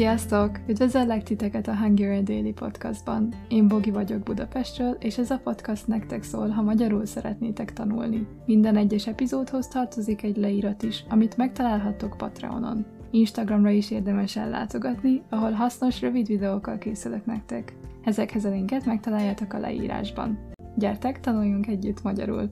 Sziasztok! Üdvözöllek titeket a Hungarian Daily Podcastban. Én Bogi vagyok Budapestről, és ez a podcast nektek szól, ha magyarul szeretnétek tanulni. Minden egyes epizódhoz tartozik egy leírat is, amit megtalálhattok Patreonon. Instagramra is érdemes ellátogatni, ahol hasznos rövid videókkal készülök nektek. Ezekhez a linket megtaláljátok a leírásban. Gyertek, tanuljunk együtt magyarul!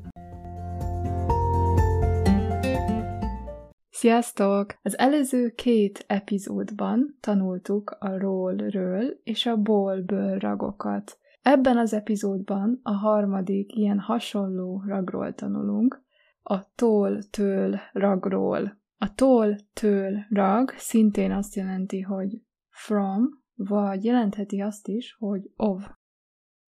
Sziasztok! Az előző két epizódban tanultuk a rollről és a ballből ragokat. Ebben az epizódban a harmadik ilyen hasonló ragról tanulunk, a toll-től ragról. A toll-től rag szintén azt jelenti, hogy from, vagy jelentheti azt is, hogy of.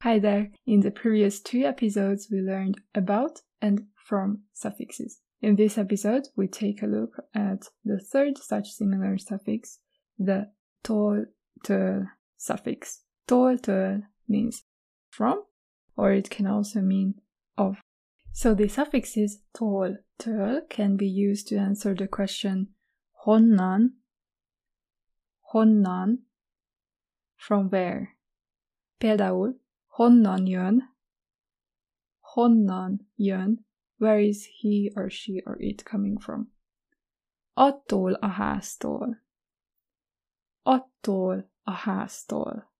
Hi there! In the previous two episodes we learned about and from suffixes. In this episode, we take a look at the third such similar suffix, the tól től suffix. Tól től means from, or it can also mean of. So the suffixes tól től can be used to answer the question honnan, honnan, from where. Például, honnan jön, honnan jön Where is he or she or it coming from? Attól a háztól. Attól a háztól.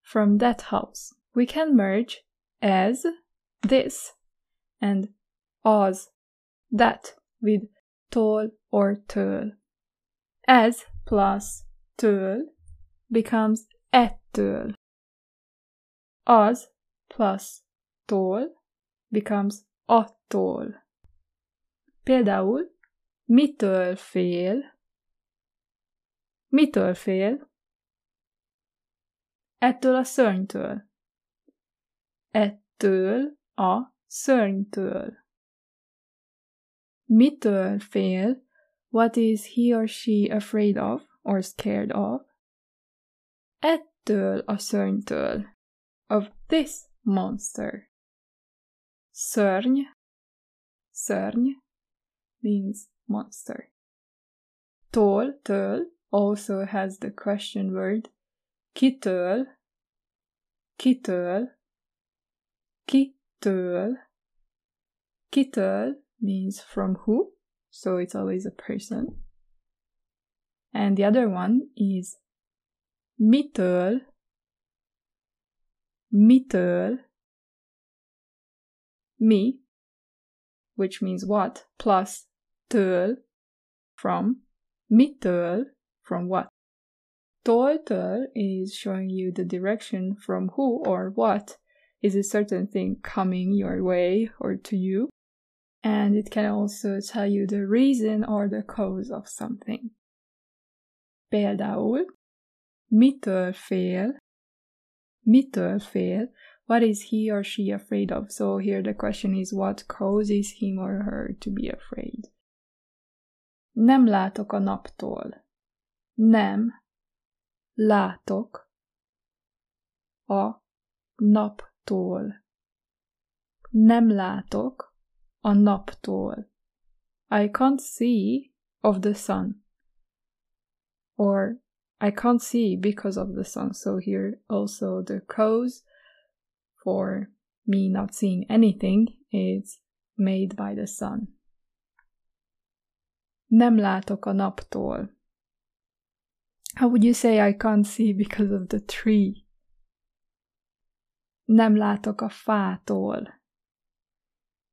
From that house. We can merge as this and az that with tól or től. As plus től becomes ettől. Az plus tól becomes attól. Például, mitől fél? Mitől fél? Ettől a szörnytől. Ettől a szörnytől. Mitől fél? What is he or she afraid of or scared of? Ettől a szörnytől. Of this monster. Szörny, szörny means monster. Tól, től also has the question word kitől, kitől, kitől. Kitől means from who, so it's always a person. And the other one is mitől, mitől, mi, which means what, plus től, from, mitől, from what. Tól is showing you the direction from who or what is a certain thing coming your way or to you. And it can also tell you the reason or the cause of something. Például, mitől fél, mitől fél what is he or she afraid of? So here the question is what causes him or her to be afraid? Nem látok a naptól. Nem látok a naptól. Nem látok a naptól. I can't see of the sun. Or I can't see because of the sun. So here also the cause for me not seeing anything is made by the sun. Nem látok a naptól. How would you say I can't see because of the tree? Nem látok a fától.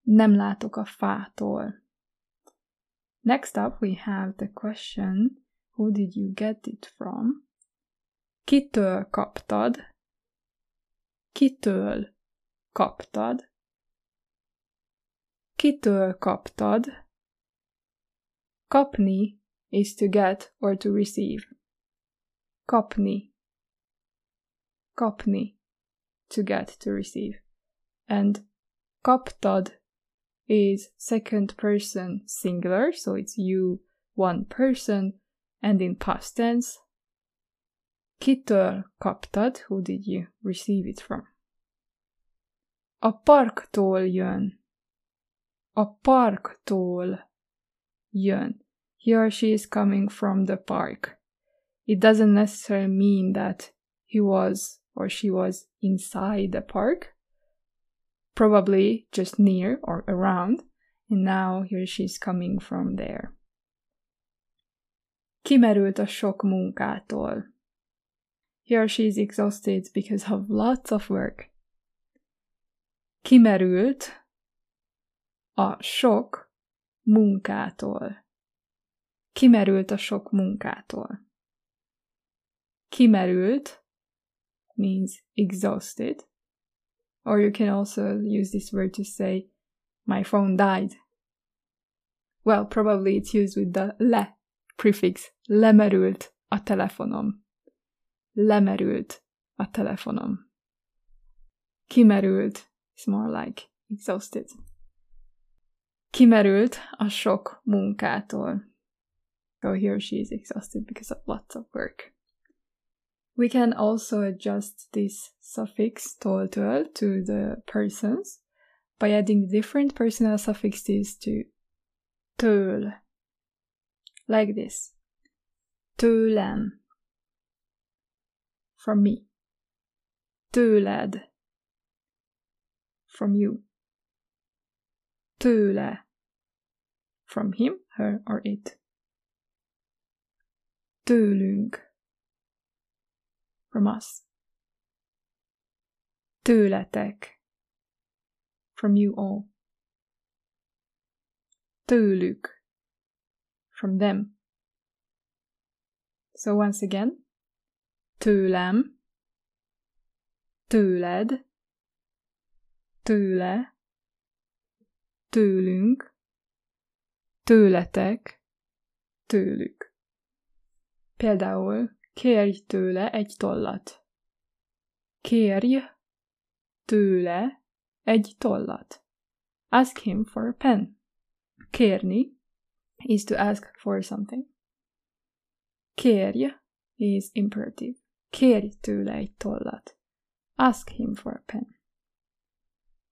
Nem látok a fától. Next up we have the question, who did you get it from? Kitől kaptad? Kitől kaptad? Kitől kaptad? Kapni is to get or to receive. Kapni. Kapni. To get, to receive. And kaptad is second person singular, so it's you, one person, and in past tense, Kitől kaptad? Who did you receive it from? A parktól jön. A parktól jön. He or she is coming from the park. it doesn't necessarily mean that he was or she was inside the park, probably just near or around, and now here she's coming from there. Kimerült a sok munkától. Here she is exhausted because of lots of work. Kimerült a sok munkától. Kimerült a sok munkától. Kimerült means exhausted. Or you can also use this word to say, my phone died. Well, probably it's used with the le prefix. Lemerült a telefonom. Lemerült a telefonom. Kimerült is more like exhausted. Kimerült a sok munkától. So here she is exhausted because of lots of work. We can also adjust this suffix toltől to the persons by adding different personal suffixes to től. Like this. Tőlem. From me. Tőled. From you. Tőle. From him, her, or it. Tőlünk from us. Tőletek, from you all. Tőlük, from them. So once again, tőlem, tőled, tőle, tőlünk, tőletek, tőlük. Például Kérj tőle egy tollat. Kérj tőle egy tollat. Ask him for a pen. Kérni is to ask for something. Kérj is imperative. Kérj tőle egy tollat. Ask him for a pen.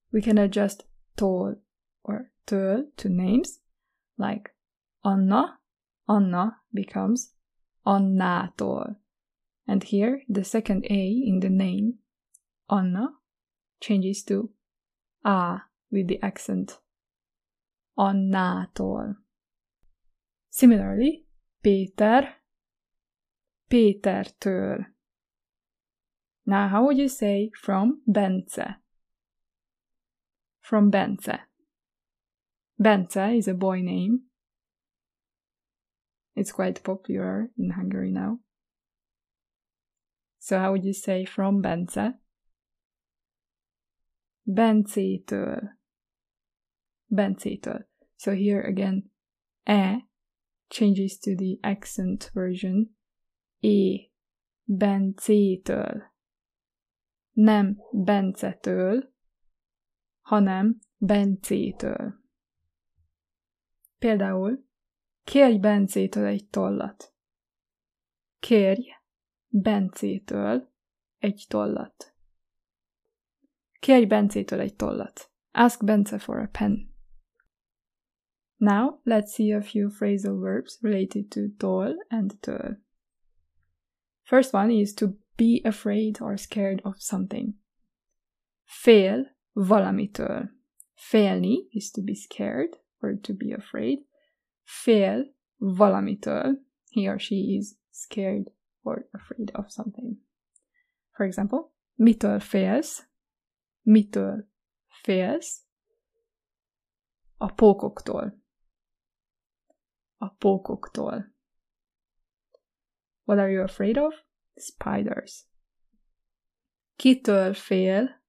We can adjust tól or től to names like Anna. Anna becomes Annától. And here the second A in the name, Anna, changes to A with the accent. Annától. Similarly, Péter, Pétertől. Now, how would you say from Bence? From Bence. Bence is a boy name, it's quite popular in Hungary now. So how would you say from Bence? Bencétől. Bencétől. So here again, e changes to the accent version. E. Bencétől. Nem Bencetől, hanem Bencétől. Például Kérj Bencétől egy tollat. Kérj Bencétől egy tollat. Kérj Bencétől egy tollat. Ask Bence for a pen. Now, let's see a few phrasal verbs related to toll and töl. First one is to be afraid or scared of something. Fél valamitől. Félni is to be scared or to be afraid. fél valamitől. He or she is scared or afraid of something. For example, mitől félsz? Mitől félsz? A pókoktól. A pókoktól. What are you afraid of? Spiders. Kitől fél?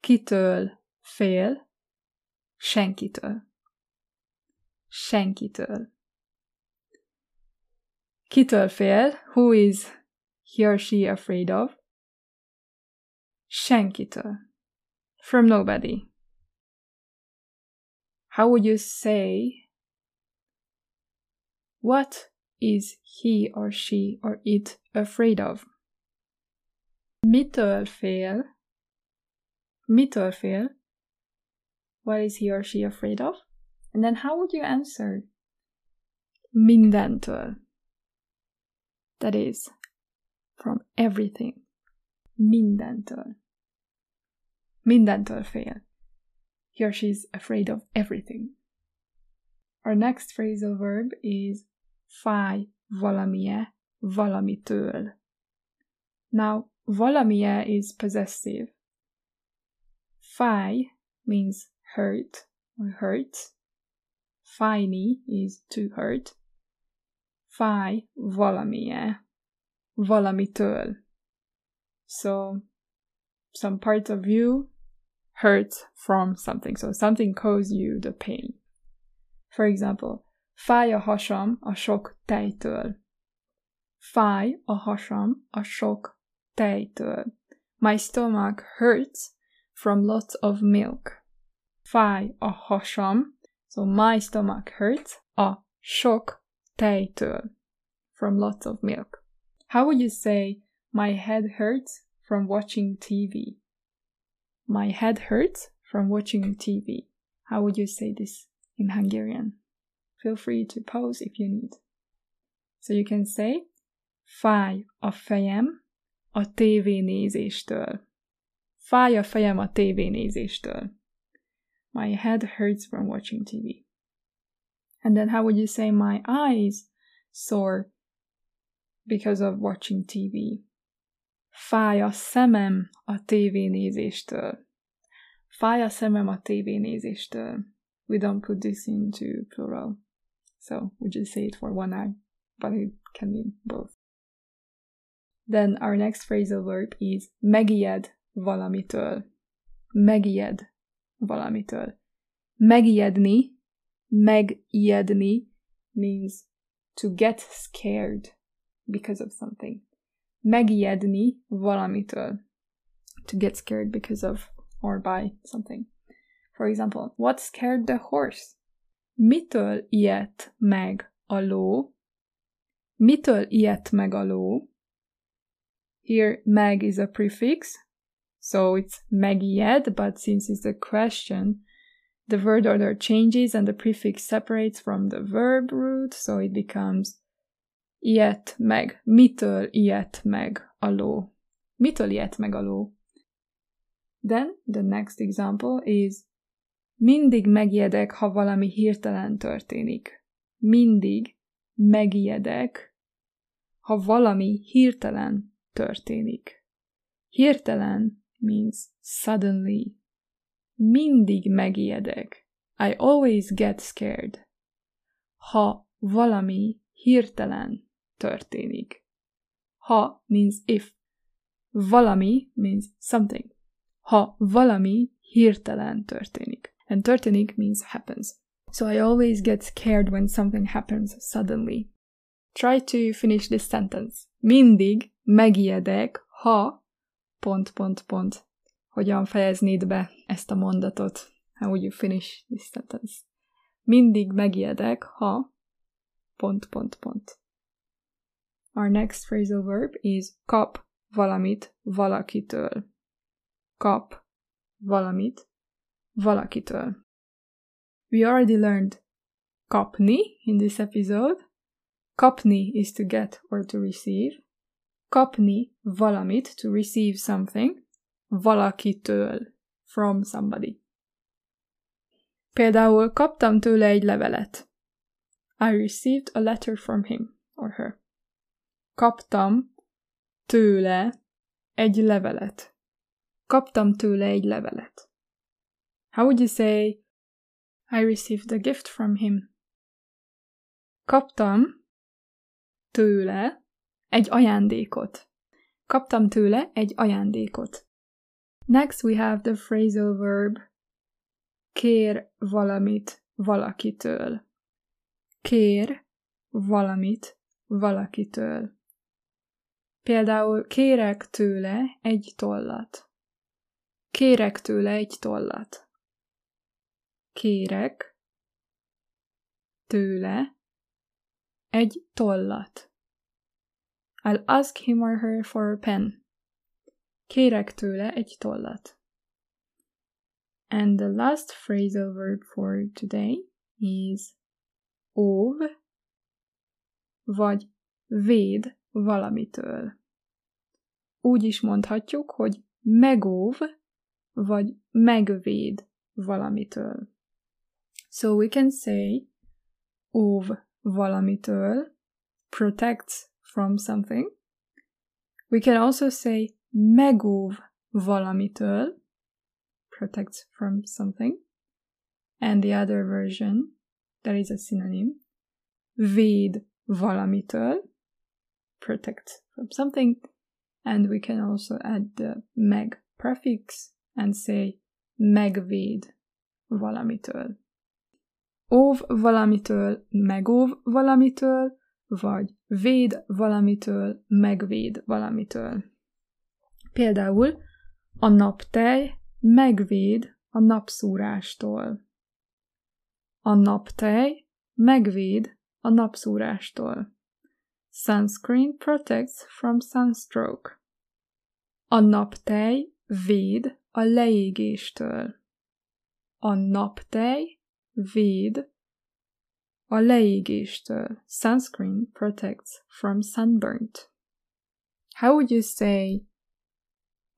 Kitől fél? Senkitől. senkitől. Kitől fél? Who is he or she afraid of? Senkitől. From nobody. How would you say? What is he or she or it afraid of? Mitől fél? Mitől fél? What is he or she afraid of? And then how would you answer? Mindentől. That is, from everything. Mindentől. Mindentől fél. she is afraid of everything. Our next phrasal verb is fáj valamie valamitől. Now, valamie is possessive. Fáj means hurt or hurts. Fájni is to hurt. Fáj valamie valamitől. So, some part of you hurts from something. So, something causes you the pain. For example, fáj a hasam a sok tejtől. Fáj a hasam a sok tejtől. My stomach hurts from lots of milk. Fáj a hasam, so my stomach hurts a sok tejtől, from lots of milk. How would you say my head hurts from watching TV? My head hurts from watching TV. How would you say this in Hungarian? Feel free to pause if you need. So you can say, fáj a fejem a tévénézéstől. Fáj a fejem a tévénézéstől. My head hurts from watching TV. And then how would you say my eyes sore because of watching TV? Fáj a szemem a tévénézéstől. Fáj a szemem a tévénézéstől. We don't put this into plural. So we just say it for one eye, but it can mean both. Then our next phrasal verb is megijed valamitől. Megijed valamitől. Megijedni, megijedni means to get scared because of something. Megijedni valamitől. To get scared because of or by something. For example, what scared the horse? Mitől ijedt meg a ló? Mitől ijedt meg a ló? Here, meg is a prefix, so it's megijed, but since it's a question, the word order changes and the prefix separates from the verb root, so it becomes ilyet meg. Mitől ilyet meg a ló? Mitől ilyet meg a ló? Then the next example is mindig megijedek, ha valami hirtelen történik. Mindig megijedek, ha valami hirtelen történik. Hirtelen means suddenly. Mindig megijedek. I always get scared. Ha valami hirtelen történik. Ha means if. Valami means something. Ha valami hirtelen történik. And történik means happens. So I always get scared when something happens suddenly. Try to finish this sentence. Mindig megijedek, ha pont, pont, pont. Hogyan fejeznéd be ezt a mondatot? How would you finish this sentence? Mindig megijedek, ha pont, pont, pont. Our next phrasal verb is kap valamit valakitől. Kap valamit valakitől. We already learned kapni in this episode. Kapni is to get or to receive. Kapni valamit to receive something. Valakitől from somebody. Például kaptam tőle egy levelet. I received a letter from him or her. Kaptam tőle egy levelet. Kaptam tőle egy levelet. How would you say I received a gift from him? Kaptam tőle egy ajándékot. Kaptam tőle egy ajándékot. Next we have the phrasal verb kér valamit valakitől. Kér valamit valakitől. Például kérek tőle egy tollat. Kérek tőle egy tollat. Kérek tőle egy tollat. I'll ask him or her for a pen. Kérek tőle egy tollat. And the last phrasal verb for today is óv vagy véd valamitől. Úgy is mondhatjuk, hogy megóv, vagy megvéd valamitől. So we can say óv valamitől, protects from something. We can also say megóv valamitől, protects from something. And the other version, that is a synonym, véd valamitől, protect from something. And we can also add the meg prefix and say megvéd valamitől. Óv valamitől, megóv valamitől, vagy véd valamitől, megvéd valamitől. Például a naptej megvéd a napszúrástól. A naptej megvéd a napszúrástól. Sunscreen protects from sunstroke. A naptej véd a leégéstől. A naptej véd a. Sunscreen protects from sunburnt. How would you say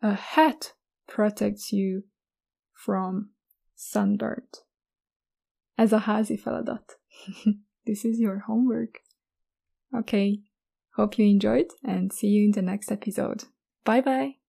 a hat protects you from sunburnt? Ez a házi feladat. this is your homework. Okay, hope you enjoyed and see you in the next episode. Bye bye!